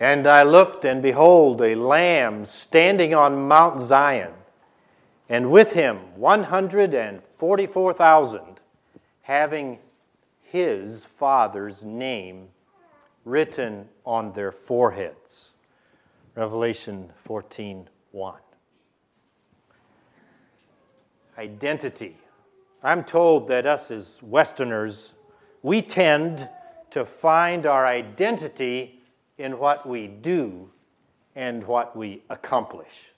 And I looked, and behold, a lamb standing on Mount Zion, and with him 144,000, having his father's name written on their foreheads. Revelation 14 1. Identity. I'm told that us as Westerners, we tend to find our identity in what we do and what we accomplish.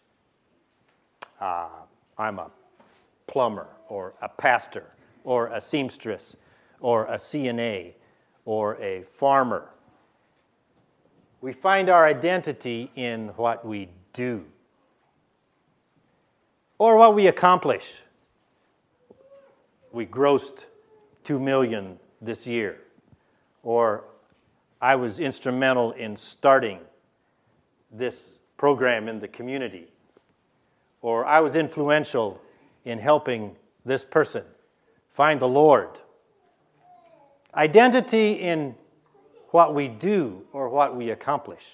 Uh, I'm a plumber or a pastor or a seamstress or a CNA or a farmer. We find our identity in what we do or what we accomplish. We grossed 2 million this year or I was instrumental in starting this program in the community, or I was influential in helping this person find the Lord. Identity in what we do or what we accomplish.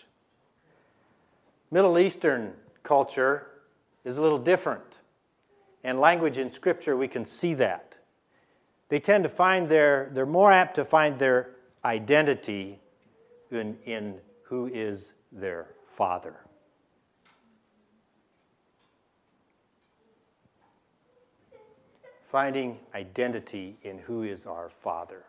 Middle Eastern culture is a little different. And language in Scripture, we can see that. They tend to find their, they're more apt to find their identity in, in who is their father. Finding identity in who is our father.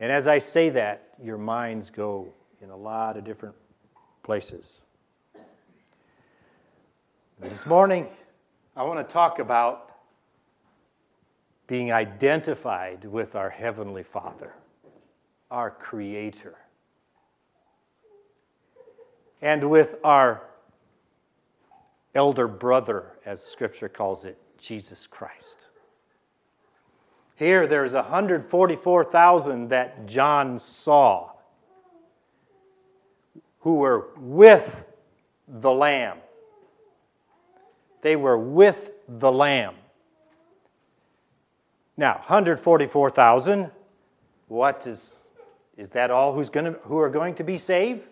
And as I say that, your minds go in a lot of different places. This morning, I want to talk about being identified with our Heavenly Father our Creator. And with our elder brother, as Scripture calls it, Jesus Christ. Here, there's 144,000 that John saw who were with the Lamb. They were with the Lamb. Now, 144,000, what is is that all who's gonna, who are going to be saved?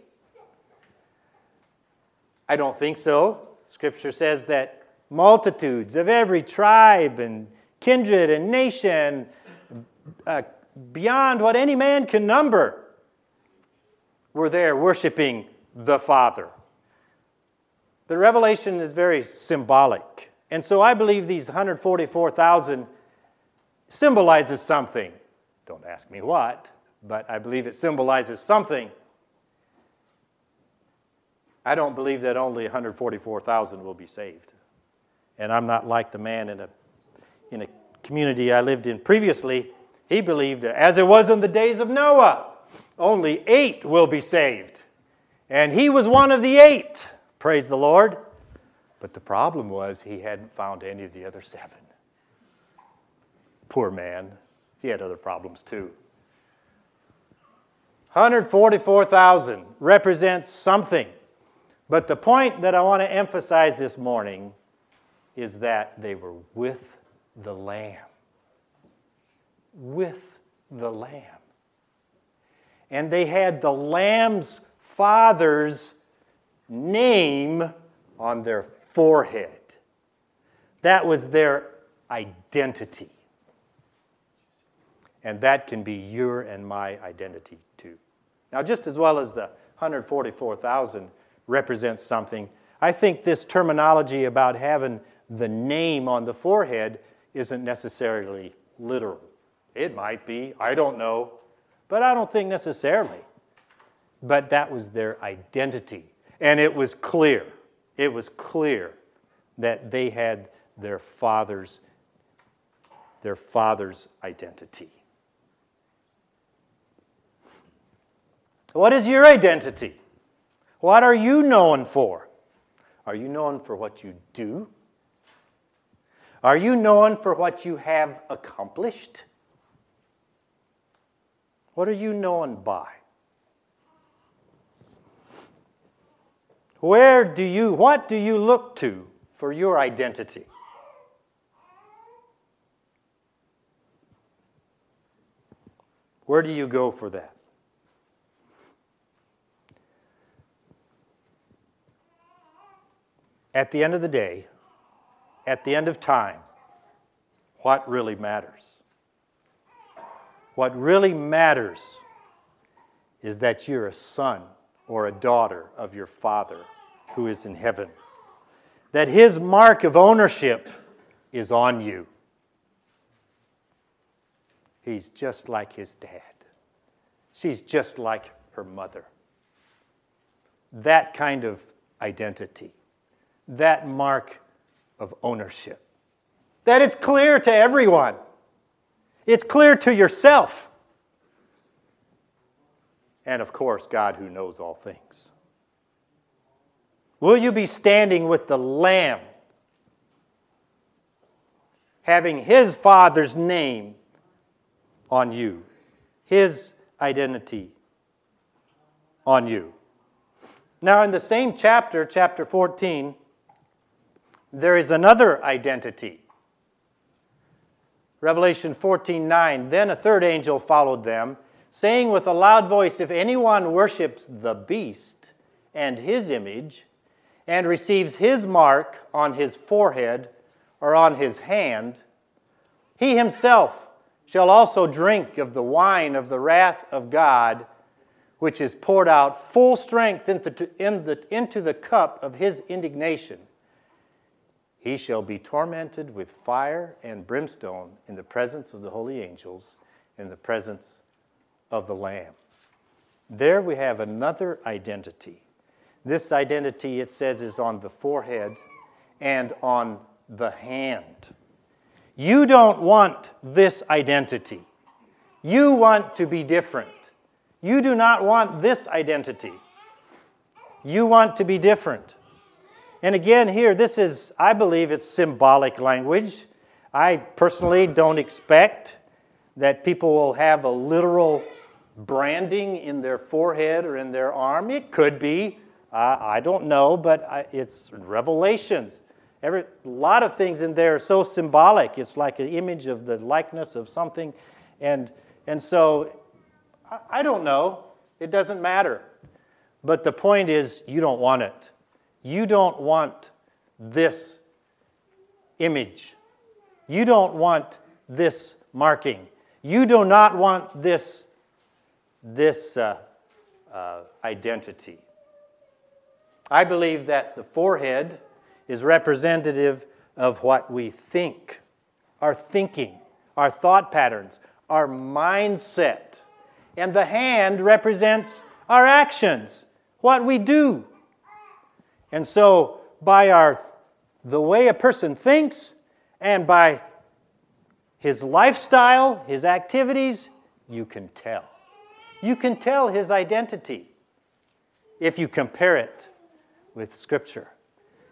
I don't think so. Scripture says that multitudes of every tribe and kindred and nation, uh, beyond what any man can number, were there worshiping the Father. The revelation is very symbolic. And so I believe these 144,000 symbolizes something. Don't ask me what but I believe it symbolizes something. I don't believe that only 144,000 will be saved. And I'm not like the man in a, in a community I lived in previously. He believed, as it was in the days of Noah, only eight will be saved. And he was one of the eight. Praise the Lord. But the problem was he hadn't found any of the other seven. Poor man. He had other problems too. 144,000 represents something. But the point that I want to emphasize this morning is that they were with the Lamb. With the Lamb. And they had the Lamb's father's name on their forehead. That was their identity. And that can be your and my identity too. Now, just as well as the 144,000 represents something, I think this terminology about having the name on the forehead isn't necessarily literal. It might be, I don't know, but I don't think necessarily. But that was their identity. And it was clear, it was clear that they had their father's their father's identity. What is your identity? What are you known for? Are you known for what you do? Are you known for what you have accomplished? What are you known by? Where do you, what do you look to for your identity? Where do you go for that? At the end of the day, at the end of time, what really matters. What really matters is that you're a son or a daughter of your Father who is in heaven. That his mark of ownership is on you. He's just like his dad. She's just like her mother. That kind of identity, that mark of ownership. That it's clear to everyone, it's clear to yourself. And of course, God who knows all things. Will you be standing with the Lamb, having His Father's name on you, His identity on you? Now, in the same chapter, chapter 14, there is another identity. Revelation 14 9. Then a third angel followed them, saying with a loud voice, If anyone worships the beast and his image, and receives his mark on his forehead or on his hand, he himself shall also drink of the wine of the wrath of God, which is poured out full strength into, into the cup of his indignation. He shall be tormented with fire and brimstone in the presence of the holy angels, in the presence of the Lamb. There we have another identity this identity, it says, is on the forehead and on the hand. You don't want this identity. You want to be different. You do not want this identity. You want to be different. And again, here, this is, I believe it's symbolic language. I personally don't expect that people will have a literal branding in their forehead or in their arm. It could be. I, I don't know, but I, it's revelations. Every, a lot of things in there are so symbolic. It's like an image of the likeness of something. And, and so I, I don't know. It doesn't matter. But the point is, you don't want it. You don't want this image. You don't want this marking. You do not want this, this uh, uh, identity. I believe that the forehead is representative of what we think, our thinking, our thought patterns, our mindset. And the hand represents our actions, what we do. And so, by our, the way a person thinks and by his lifestyle, his activities, you can tell. You can tell his identity if you compare it with Scripture.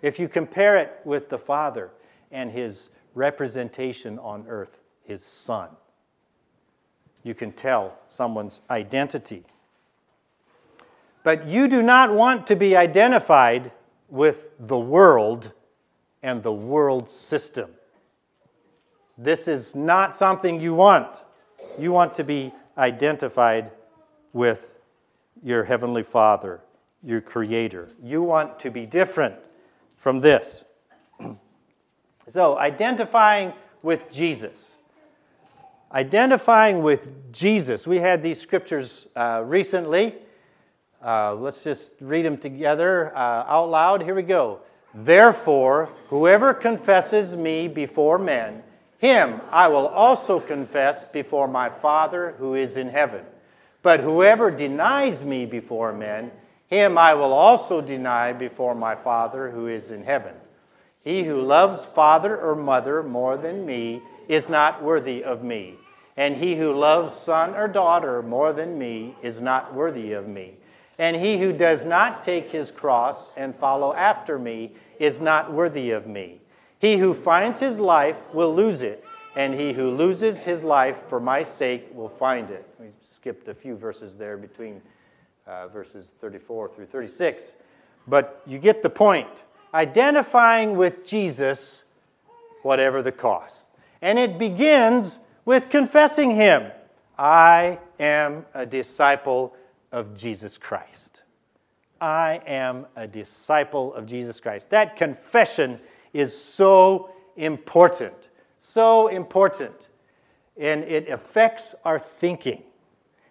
If you compare it with the Father and his representation on earth, his Son, you can tell someone's identity. But you do not want to be identified with the world and the world system. This is not something you want. You want to be identified with your Heavenly Father your Creator. You want to be different from this. so, identifying with Jesus. Identifying with Jesus. We had these scriptures uh, recently. Uh, let's just read them together uh, out loud. Here we go. Therefore, whoever confesses me before men, him I will also confess before my Father who is in heaven. But whoever denies me before men, him I will also deny before my Father who is in heaven. He who loves father or mother more than me is not worthy of me. And he who loves son or daughter more than me is not worthy of me. And he who does not take his cross and follow after me is not worthy of me. He who finds his life will lose it, and he who loses his life for my sake will find it. We skipped a few verses there between uh, verses 34 through 36. But you get the point. Identifying with Jesus, whatever the cost. And it begins with confessing Him I am a disciple of Jesus Christ. I am a disciple of Jesus Christ. That confession is so important, so important. And it affects our thinking,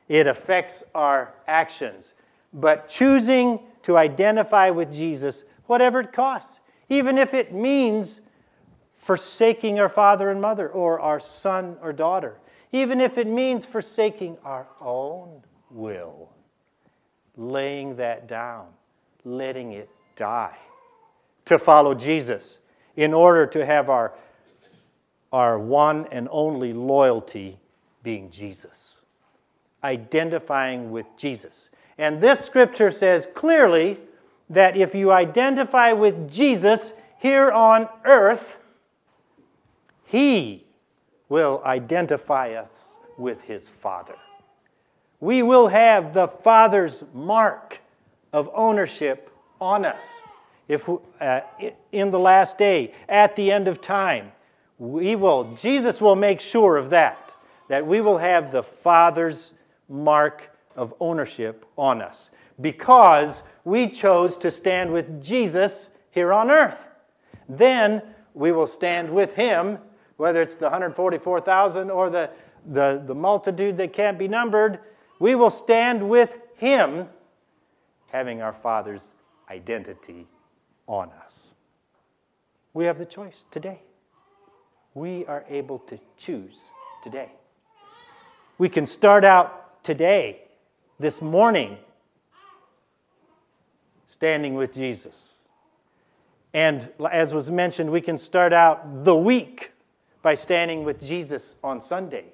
it affects our actions. But choosing to identify with Jesus, whatever it costs, even if it means forsaking our father and mother or our son or daughter, even if it means forsaking our own will, laying that down, letting it die to follow Jesus in order to have our, our one and only loyalty being Jesus, identifying with Jesus. And this scripture says clearly that if you identify with Jesus here on earth, he will identify us with his Father. We will have the Father's mark of ownership on us. If uh, in the last day, at the end of time, we will Jesus will make sure of that that we will have the Father's mark of ownership on us because we chose to stand with Jesus here on earth. Then we will stand with him, whether it's the 144,000 or the, the, the multitude that can't be numbered, we will stand with him, having our Father's identity on us. We have the choice today. We are able to choose today. We can start out today, this morning, standing with Jesus. And as was mentioned, we can start out the week by standing with Jesus on Sunday,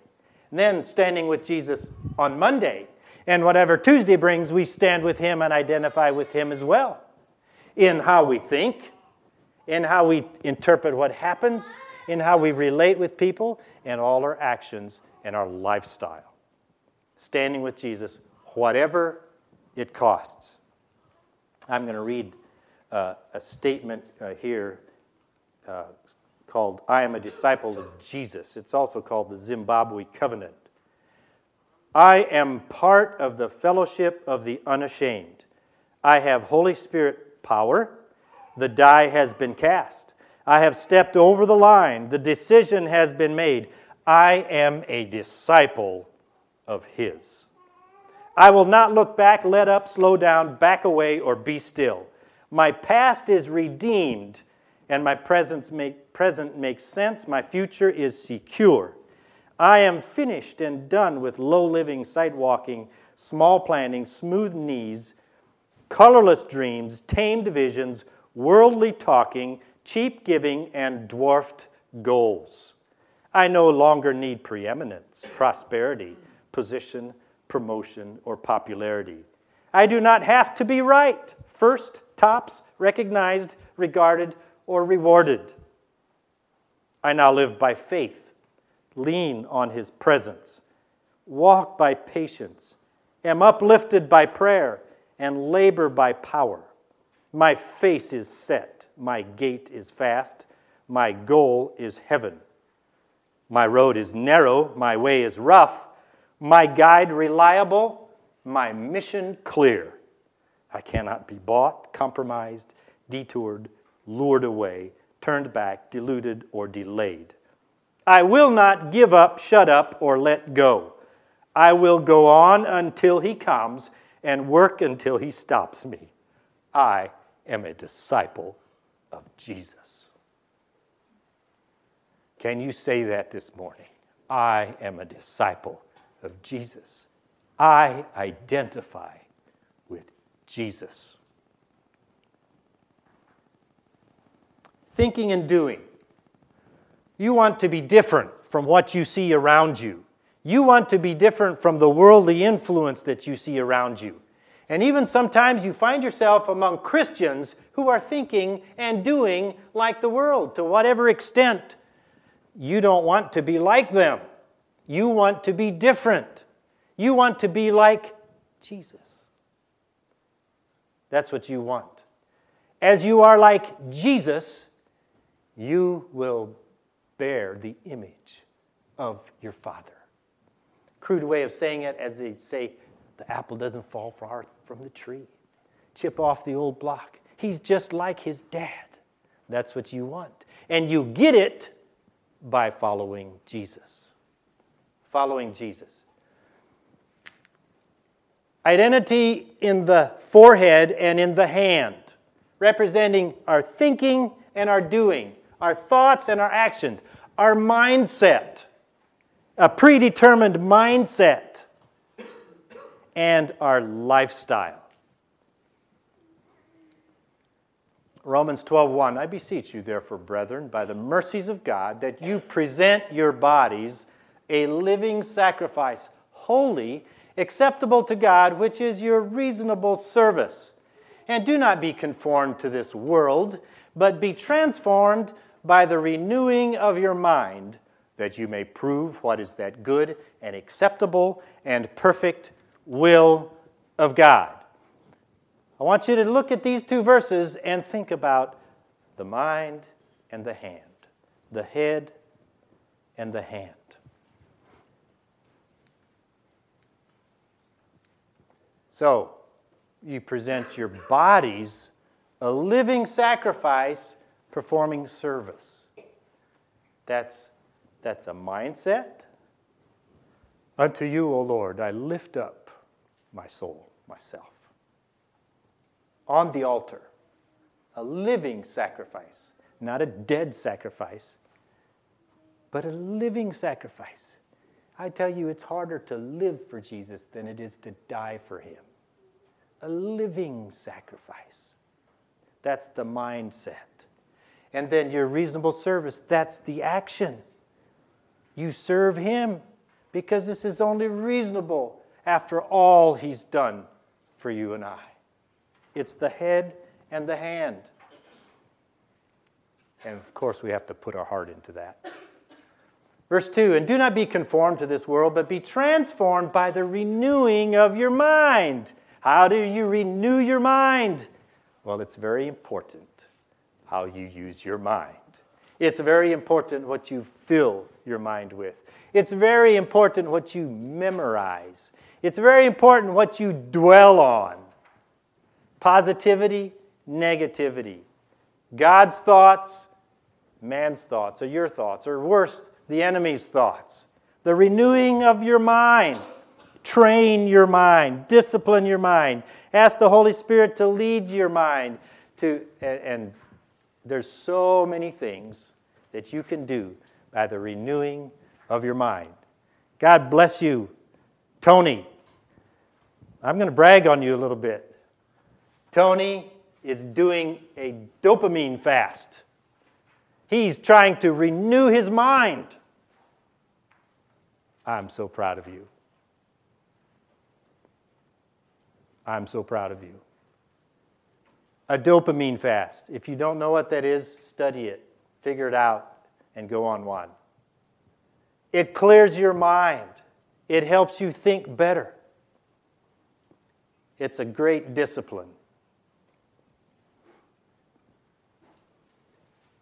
and then standing with Jesus on Monday. And whatever Tuesday brings, we stand with Him and identify with Him as well in how we think, in how we interpret what happens, in how we relate with people, and all our actions and our lifestyle. Standing with Jesus, whatever it costs. I'm going to read uh, a statement uh, here uh, called I am a disciple of Jesus. It's also called the Zimbabwe Covenant. I am part of the fellowship of the unashamed. I have Holy Spirit power. The die has been cast. I have stepped over the line. The decision has been made. I am a disciple of His. I will not look back, let up, slow down, back away, or be still. My past is redeemed, and my presence make, present makes sense. My future is secure. I am finished and done with low living, sight walking, small planning, smooth knees, colorless dreams, tamed visions, worldly talking, cheap giving, and dwarfed goals. I no longer need preeminence, prosperity, position, promotion, or popularity. I do not have to be right, first, tops, recognized, regarded, or rewarded. I now live by faith, lean on His presence, walk by patience, am uplifted by prayer, and labor by power. My face is set, my gait is fast, my goal is heaven. My road is narrow, my way is rough, my guide reliable, my mission clear. I cannot be bought, compromised, detoured, lured away, turned back, deluded, or delayed. I will not give up, shut up, or let go. I will go on until he comes and work until he stops me. I am a disciple of Jesus. Can you say that this morning? I am a disciple of Jesus. I identify with Jesus. Thinking and doing. You want to be different from what you see around you. You want to be different from the worldly influence that you see around you. And even sometimes you find yourself among Christians who are thinking and doing like the world to whatever extent you don't want to be like them. You want to be different. You want to be like Jesus. That's what you want. As you are like Jesus, you will bear the image of your Father. Crude way of saying it, as they say, the apple doesn't fall far from the tree. chip off the old block. He's just like his dad. That's what you want. And you get it by following Jesus. Following Jesus. Identity in the forehead and in the hand, representing our thinking and our doing, our thoughts and our actions, our mindset, a predetermined mindset, and our lifestyle. Romans 12:1 I beseech you therefore brethren by the mercies of God that you present your bodies a living sacrifice holy acceptable to God which is your reasonable service and do not be conformed to this world but be transformed by the renewing of your mind that you may prove what is that good and acceptable and perfect will of God I want you to look at these two verses and think about the mind and the hand, the head and the hand. So, you present your bodies a living sacrifice performing service. That's, that's a mindset. Unto you, O Lord, I lift up my soul, myself on the altar, a living sacrifice, not a dead sacrifice, but a living sacrifice. I tell you, it's harder to live for Jesus than it is to die for him. A living sacrifice. That's the mindset. And then your reasonable service, that's the action. You serve him because this is only reasonable after all he's done for you and I. It's the head and the hand. And of course, we have to put our heart into that. Verse 2 And do not be conformed to this world, but be transformed by the renewing of your mind. How do you renew your mind? Well, it's very important how you use your mind. It's very important what you fill your mind with. It's very important what you memorize. It's very important what you dwell on. Positivity, negativity. God's thoughts, man's thoughts, or your thoughts, or worse, the enemy's thoughts. The renewing of your mind. Train your mind, discipline your mind. Ask the Holy Spirit to lead your mind to and, and there's so many things that you can do by the renewing of your mind. God bless you, Tony. I'm going to brag on you a little bit. Tony is doing a dopamine fast. He's trying to renew his mind. I'm so proud of you. I'm so proud of you. A dopamine fast. If you don't know what that is, study it, figure it out, and go on one. It clears your mind, it helps you think better. It's a great discipline.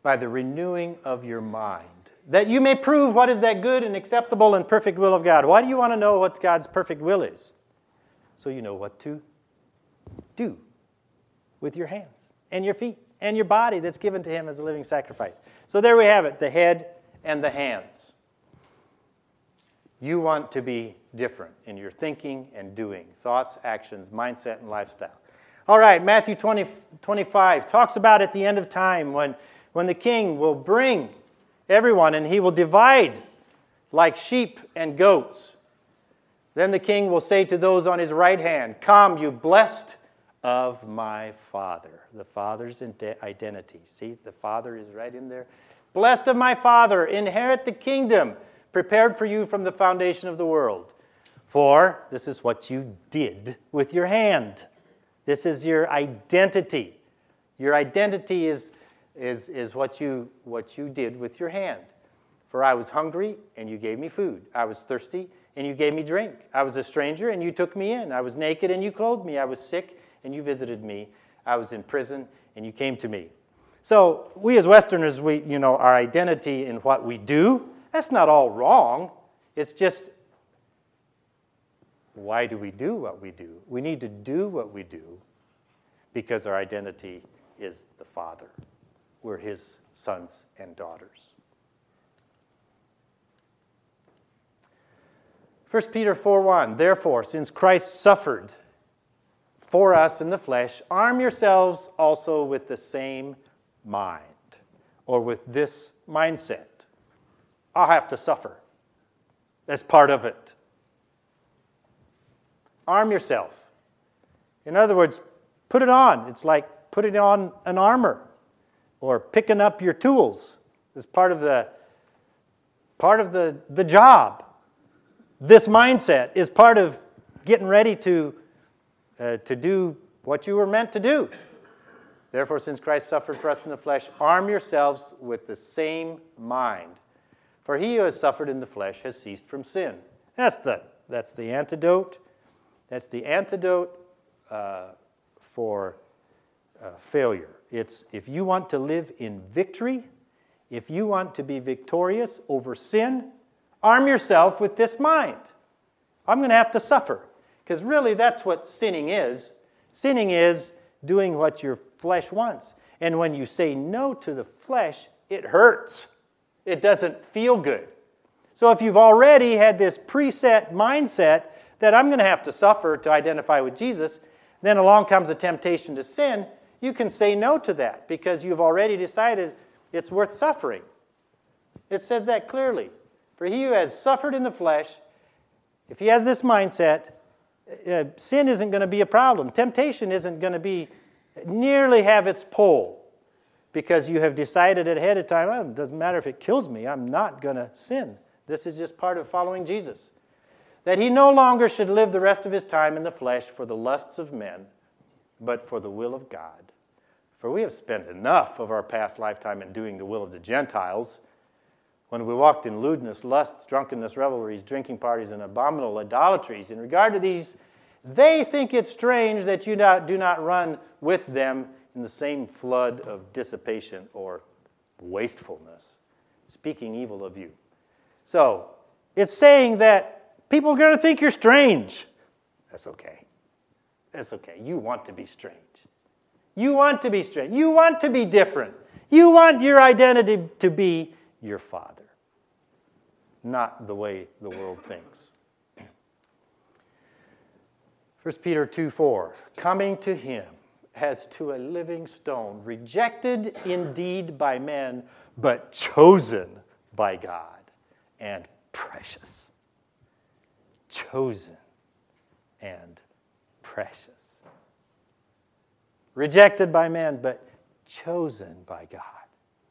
by the renewing of your mind, that you may prove what is that good and acceptable and perfect will of God. Why do you want to know what God's perfect will is? So you know what to do with your hands and your feet and your body that's given to Him as a living sacrifice. So there we have it the head and the hands. You want to be different in your thinking and doing, thoughts, actions, mindset, and lifestyle. All right, Matthew 20, 25 talks about at the end of time when when the king will bring everyone and he will divide like sheep and goats. Then the king will say to those on his right hand, Come, you blessed of my Father. The Father's identity. See, the Father is right in there. Blessed of my Father, inherit the kingdom prepared for you from the foundation of the world. For this is what you did with your hand. This is your identity. Your identity is is, is what, you, what you did with your hand. For I was hungry, and you gave me food. I was thirsty, and you gave me drink. I was a stranger, and you took me in. I was naked, and you clothed me. I was sick, and you visited me. I was in prison, and you came to me. So we as Westerners, we, you know, our identity in what we do, that's not all wrong. It's just why do we do what we do? We need to do what we do because our identity is the Father. We're His sons and daughters. 1 Peter 4 1 Therefore, since Christ suffered for us in the flesh, arm yourselves also with the same mind, or with this mindset. I'll have to suffer. That's part of it. Arm yourself. In other words, put it on. It's like putting on an armor or picking up your tools. It's part of the part of the, the job this mindset is part of getting ready to, uh, to do what you were meant to do. Therefore, since Christ suffered for us in the flesh, arm yourselves with the same mind. For he who has suffered in the flesh has ceased from sin. That's the, that's the antidote. That's the antidote uh, for uh, failure. It's if you want to live in victory, if you want to be victorious over sin, Arm yourself with this mind. I'm going to have to suffer. Because really, that's what sinning is. Sinning is doing what your flesh wants. And when you say no to the flesh, it hurts. It doesn't feel good. So if you've already had this preset mindset that I'm going to have to suffer to identify with Jesus, then along comes a temptation to sin, you can say no to that because you've already decided it's worth suffering. It says that clearly. For he who has suffered in the flesh, if he has this mindset, uh, sin isn't going to be a problem. Temptation isn't going to be nearly have its pull because you have decided ahead of time, it doesn't matter if it kills me, I'm not going to sin. This is just part of following Jesus. That he no longer should live the rest of his time in the flesh for the lusts of men, but for the will of God. For we have spent enough of our past lifetime in doing the will of the Gentiles when we walked in lewdness, lusts, drunkenness, revelries, drinking parties, and abominable idolatries. In regard to these, they think it strange that you not, do not run with them in the same flood of dissipation or wastefulness, speaking evil of you. So, it's saying that people are going to think you're strange. That's okay. That's okay. You want to be strange. You want to be strange. You want to be different. You want your identity to be your Father, not the way the world thinks. 1 Peter 2 4, coming to him as to a living stone, rejected indeed by men, but chosen by God and precious. Chosen and precious. Rejected by men, but chosen by God.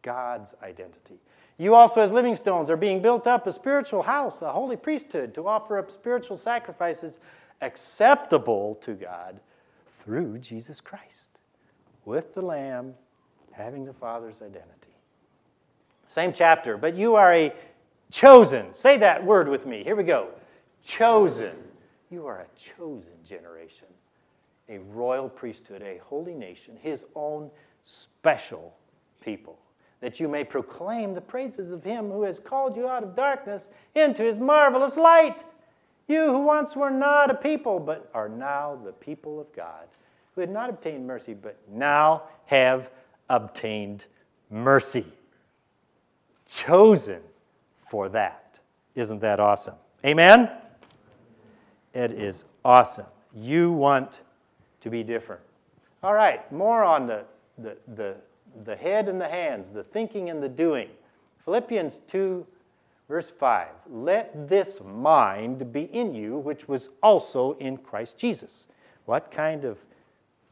God's identity. You also, as living stones, are being built up a spiritual house, a holy priesthood, to offer up spiritual sacrifices acceptable to God through Jesus Christ, with the Lamb having the Father's identity. Same chapter, but you are a chosen. Say that word with me. Here we go. Chosen. You are a chosen generation, a royal priesthood, a holy nation, his own special people that you may proclaim the praises of him who has called you out of darkness into his marvelous light. You who once were not a people, but are now the people of God, who had not obtained mercy, but now have obtained mercy. Chosen for that. Isn't that awesome? Amen? It is awesome. You want to be different. All right, more on the, the, the the head and the hands, the thinking and the doing. Philippians 2, verse 5 Let this mind be in you, which was also in Christ Jesus. What kind of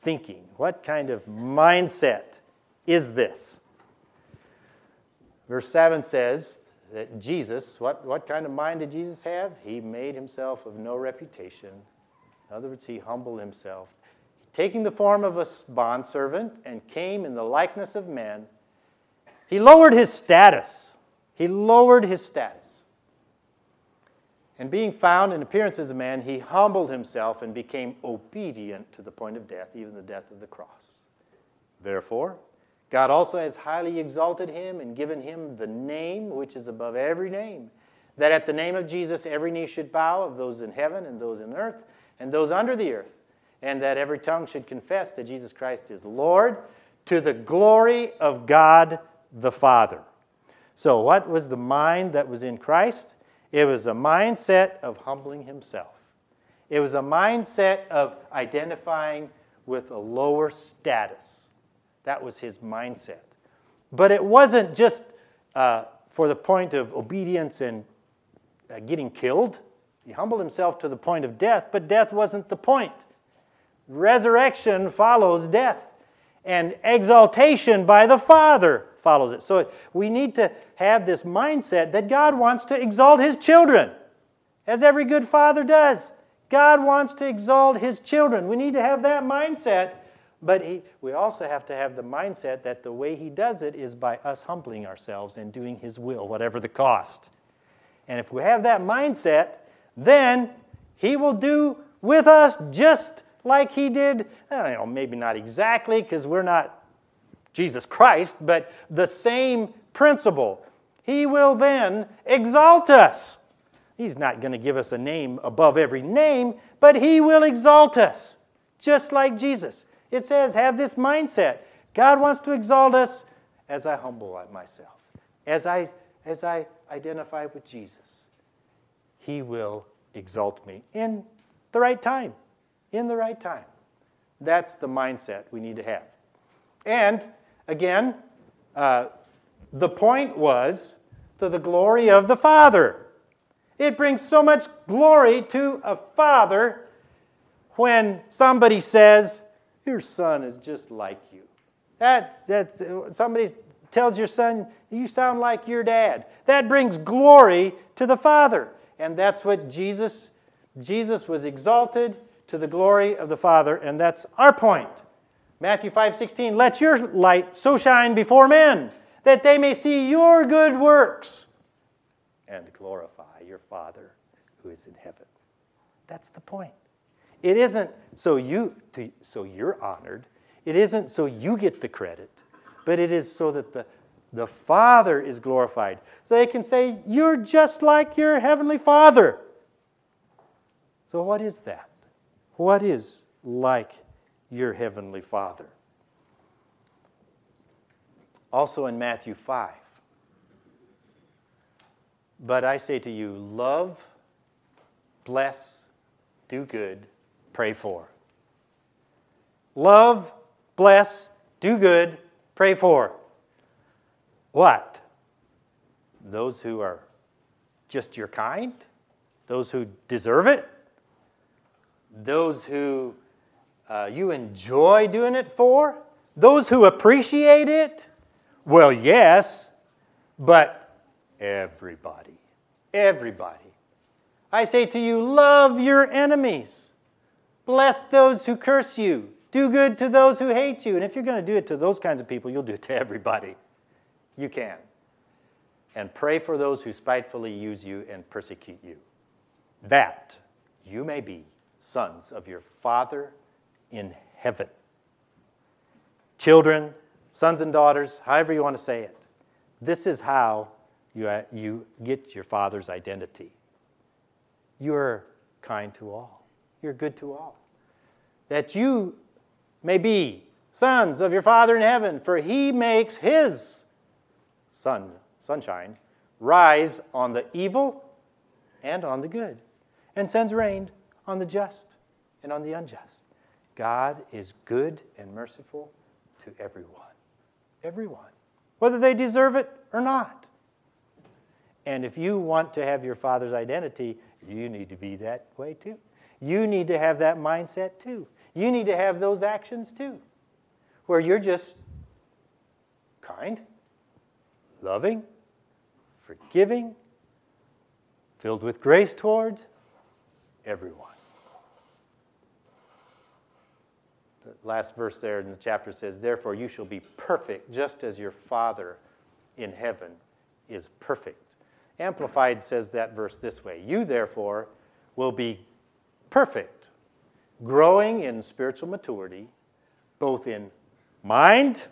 thinking, what kind of mindset is this? Verse 7 says that Jesus, what, what kind of mind did Jesus have? He made himself of no reputation. In other words, he humbled himself taking the form of a bondservant, and came in the likeness of men, he lowered his status. He lowered his status. And being found in appearance as a man, he humbled himself and became obedient to the point of death, even the death of the cross. Therefore, God also has highly exalted him and given him the name which is above every name, that at the name of Jesus every knee should bow, of those in heaven and those in earth and those under the earth and that every tongue should confess that Jesus Christ is Lord to the glory of God the Father. So, what was the mind that was in Christ? It was a mindset of humbling himself. It was a mindset of identifying with a lower status. That was his mindset. But it wasn't just uh, for the point of obedience and uh, getting killed. He humbled himself to the point of death, but death wasn't the point. Resurrection follows death, and exaltation by the Father follows it. So we need to have this mindset that God wants to exalt his children, as every good father does. God wants to exalt his children. We need to have that mindset, but he, we also have to have the mindset that the way he does it is by us humbling ourselves and doing his will, whatever the cost. And if we have that mindset, then he will do with us just like he did, I don't know, maybe not exactly because we're not Jesus Christ, but the same principle. He will then exalt us. He's not going to give us a name above every name, but He will exalt us, just like Jesus. It says, have this mindset. God wants to exalt us as I humble myself, as I, as I identify with Jesus. He will exalt me in the right time. In the right time. That's the mindset we need to have. And Again, uh, the point was to the glory of the Father. It brings so much glory to a father when somebody says, Your son is just like you. That, that, somebody tells your son, You sound like your dad. That brings glory to the Father. And that's what Jesus, Jesus was exalted to the glory of the Father, and that's our point. Matthew 5:16, "Let your light so shine before men that they may see your good works and glorify your Father who is in heaven." That's the point. It isn't so you to, so you're honored. It isn't so you get the credit, but it is so that the the Father is glorified. So they can say, You're just like your Heavenly Father. So, what is that? What is like your heavenly Father. Also in Matthew 5. But I say to you, love, bless, do good, pray for. Love, bless, do good, pray for. What? Those who are just your kind? Those who deserve it? Those who uh, you enjoy doing it for? Those who appreciate it? Well, yes, but everybody. Everybody. I say to you, love your enemies. Bless those who curse you. Do good to those who hate you. And if you're going to do it to those kinds of people, you'll do it to everybody. You can. And pray for those who spitefully use you and persecute you. That you may be sons of your Father in heaven. Children, sons and daughters, however you want to say it, this is how you, uh, you get your father's identity. You're kind to all, you're good to all. That you may be sons of your Father in heaven, for he makes his sun, sunshine rise on the evil and on the good, and sends rain on the just and on the unjust. God is good and merciful to everyone. Everyone. Whether they deserve it or not. And if you want to have your father's identity, you need to be that way too. You need to have that mindset too. You need to have those actions too, where you're just kind, loving, forgiving, filled with grace toward everyone. The last verse there in the chapter says, Therefore you shall be perfect, just as your Father in heaven is perfect. Amplified says that verse this way You, therefore, will be perfect, growing in spiritual maturity, both in mind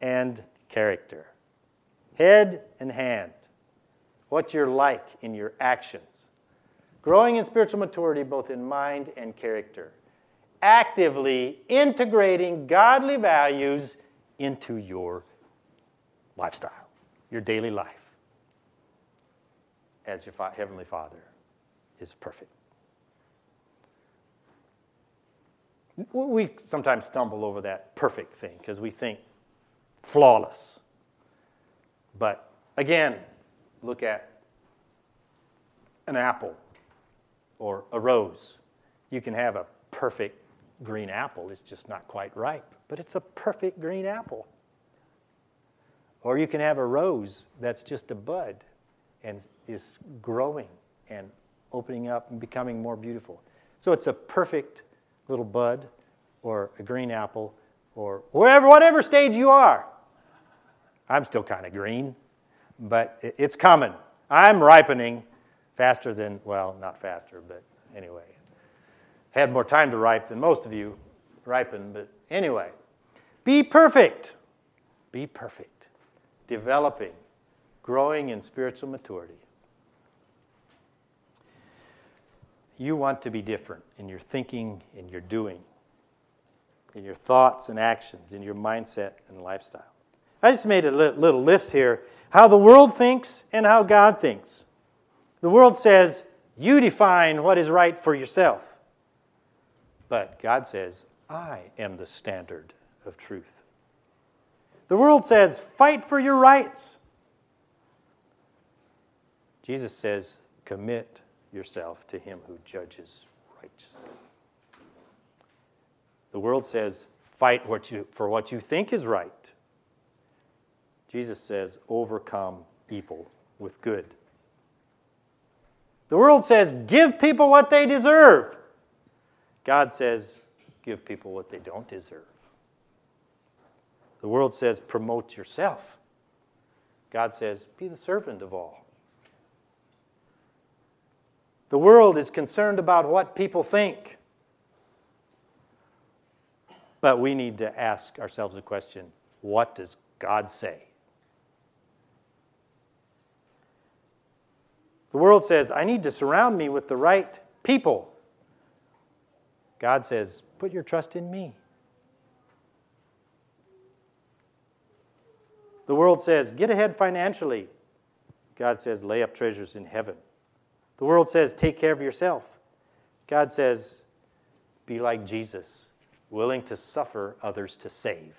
and character, head and hand, what you're like in your actions. Growing in spiritual maturity, both in mind and character actively integrating godly values into your lifestyle, your daily life, as your Heavenly Father is perfect. We sometimes stumble over that perfect thing because we think flawless. But again, look at an apple or a rose. You can have a perfect green apple, it's just not quite ripe, but it's a perfect green apple. Or you can have a rose that's just a bud and is growing and opening up and becoming more beautiful. So it's a perfect little bud or a green apple or whatever, whatever stage you are. I'm still kind of green, but it's coming. I'm ripening faster than, well, not faster, but anyway. Had more time to ripe than most of you ripen, but anyway. Be perfect. Be perfect. Developing, growing in spiritual maturity. You want to be different in your thinking, in your doing, in your thoughts and actions, in your mindset and lifestyle. I just made a little list here how the world thinks and how God thinks. The world says, you define what is right for yourself. But God says, I am the standard of truth. The world says, fight for your rights. Jesus says, commit yourself to him who judges righteously. The world says, fight what you, for what you think is right. Jesus says, overcome evil with good. The world says, give people what they deserve. God says, give people what they don't deserve. The world says, promote yourself. God says, be the servant of all. The world is concerned about what people think. But we need to ask ourselves a question what does God say? The world says, I need to surround me with the right people. God says, put your trust in me. The world says, get ahead financially. God says, lay up treasures in heaven. The world says, take care of yourself. God says, be like Jesus, willing to suffer others to save.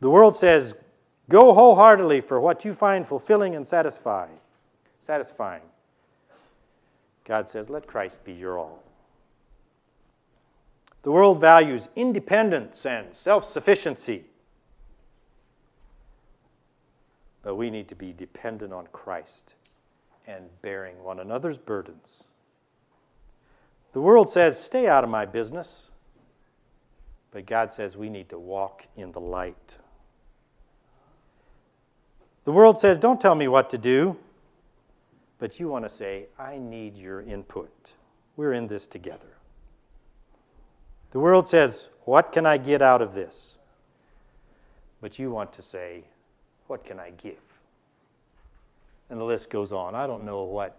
The world says, go wholeheartedly for what you find fulfilling and satisfying. Satisfying. God says, let Christ be your all. The world values independence and self sufficiency. But we need to be dependent on Christ and bearing one another's burdens. The world says, stay out of my business. But God says we need to walk in the light. The world says, don't tell me what to do. But you want to say, I need your input. We're in this together. The world says, What can I get out of this? But you want to say, what can I give? And the list goes on. I don't know what,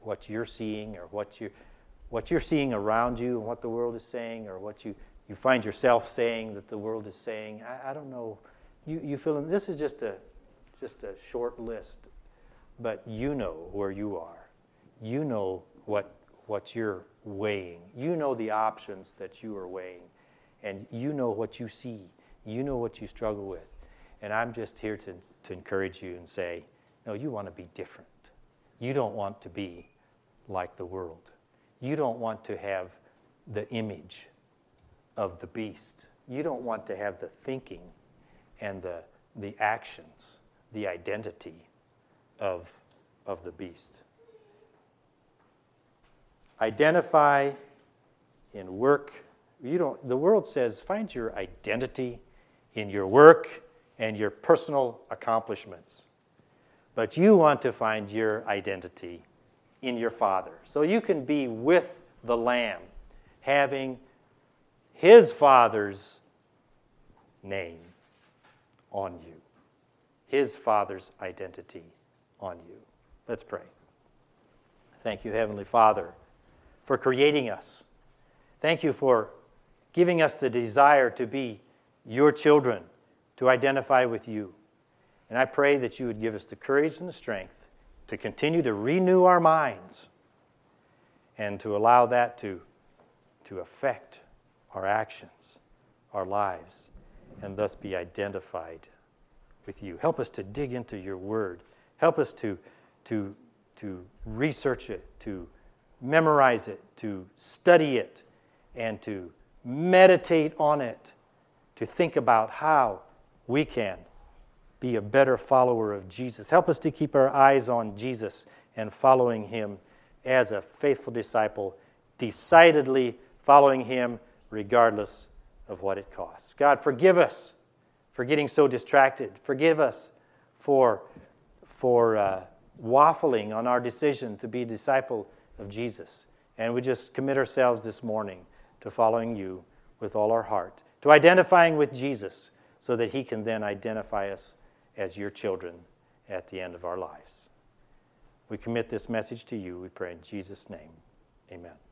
what you're seeing or what, you're, what you're seeing around you and what the world is saying or what you, you find yourself saying that the world is saying. I, I don't know. You, you feel in this is just a, just a short list, but you know where you are. You know what, what you're weighing. You know the options that you are weighing. And you know what you see. You know what you struggle with. And I'm just here to, to encourage you and say, no, you want to be different. You don't want to be like the world. You don't want to have the image of the beast. You don't want to have the thinking and the, the actions, the identity of, of the beast. Identify in work. You don't, the world says find your identity in your work and your personal accomplishments. But you want to find your identity in your Father. So you can be with the Lamb, having his Father's name on you, his Father's identity on you. Let's pray. Thank you, Heavenly Father, for creating us. Thank you for giving us the desire to be your children, to identify with you. And I pray that you would give us the courage and the strength to continue to renew our minds and to allow that to, to affect our actions, our lives, and thus be identified with you. Help us to dig into your word. Help us to, to, to research it, to memorize it, to study it, and to meditate on it, to think about how we can be a better follower of Jesus. Help us to keep our eyes on Jesus and following him as a faithful disciple, decidedly following him regardless of what it costs. God, forgive us for getting so distracted. Forgive us for, for uh, waffling on our decision to be a disciple of Jesus. And we just commit ourselves this morning to following you with all our heart, to identifying with Jesus so that he can then identify us as your children at the end of our lives. We commit this message to you. We pray in Jesus' name. Amen.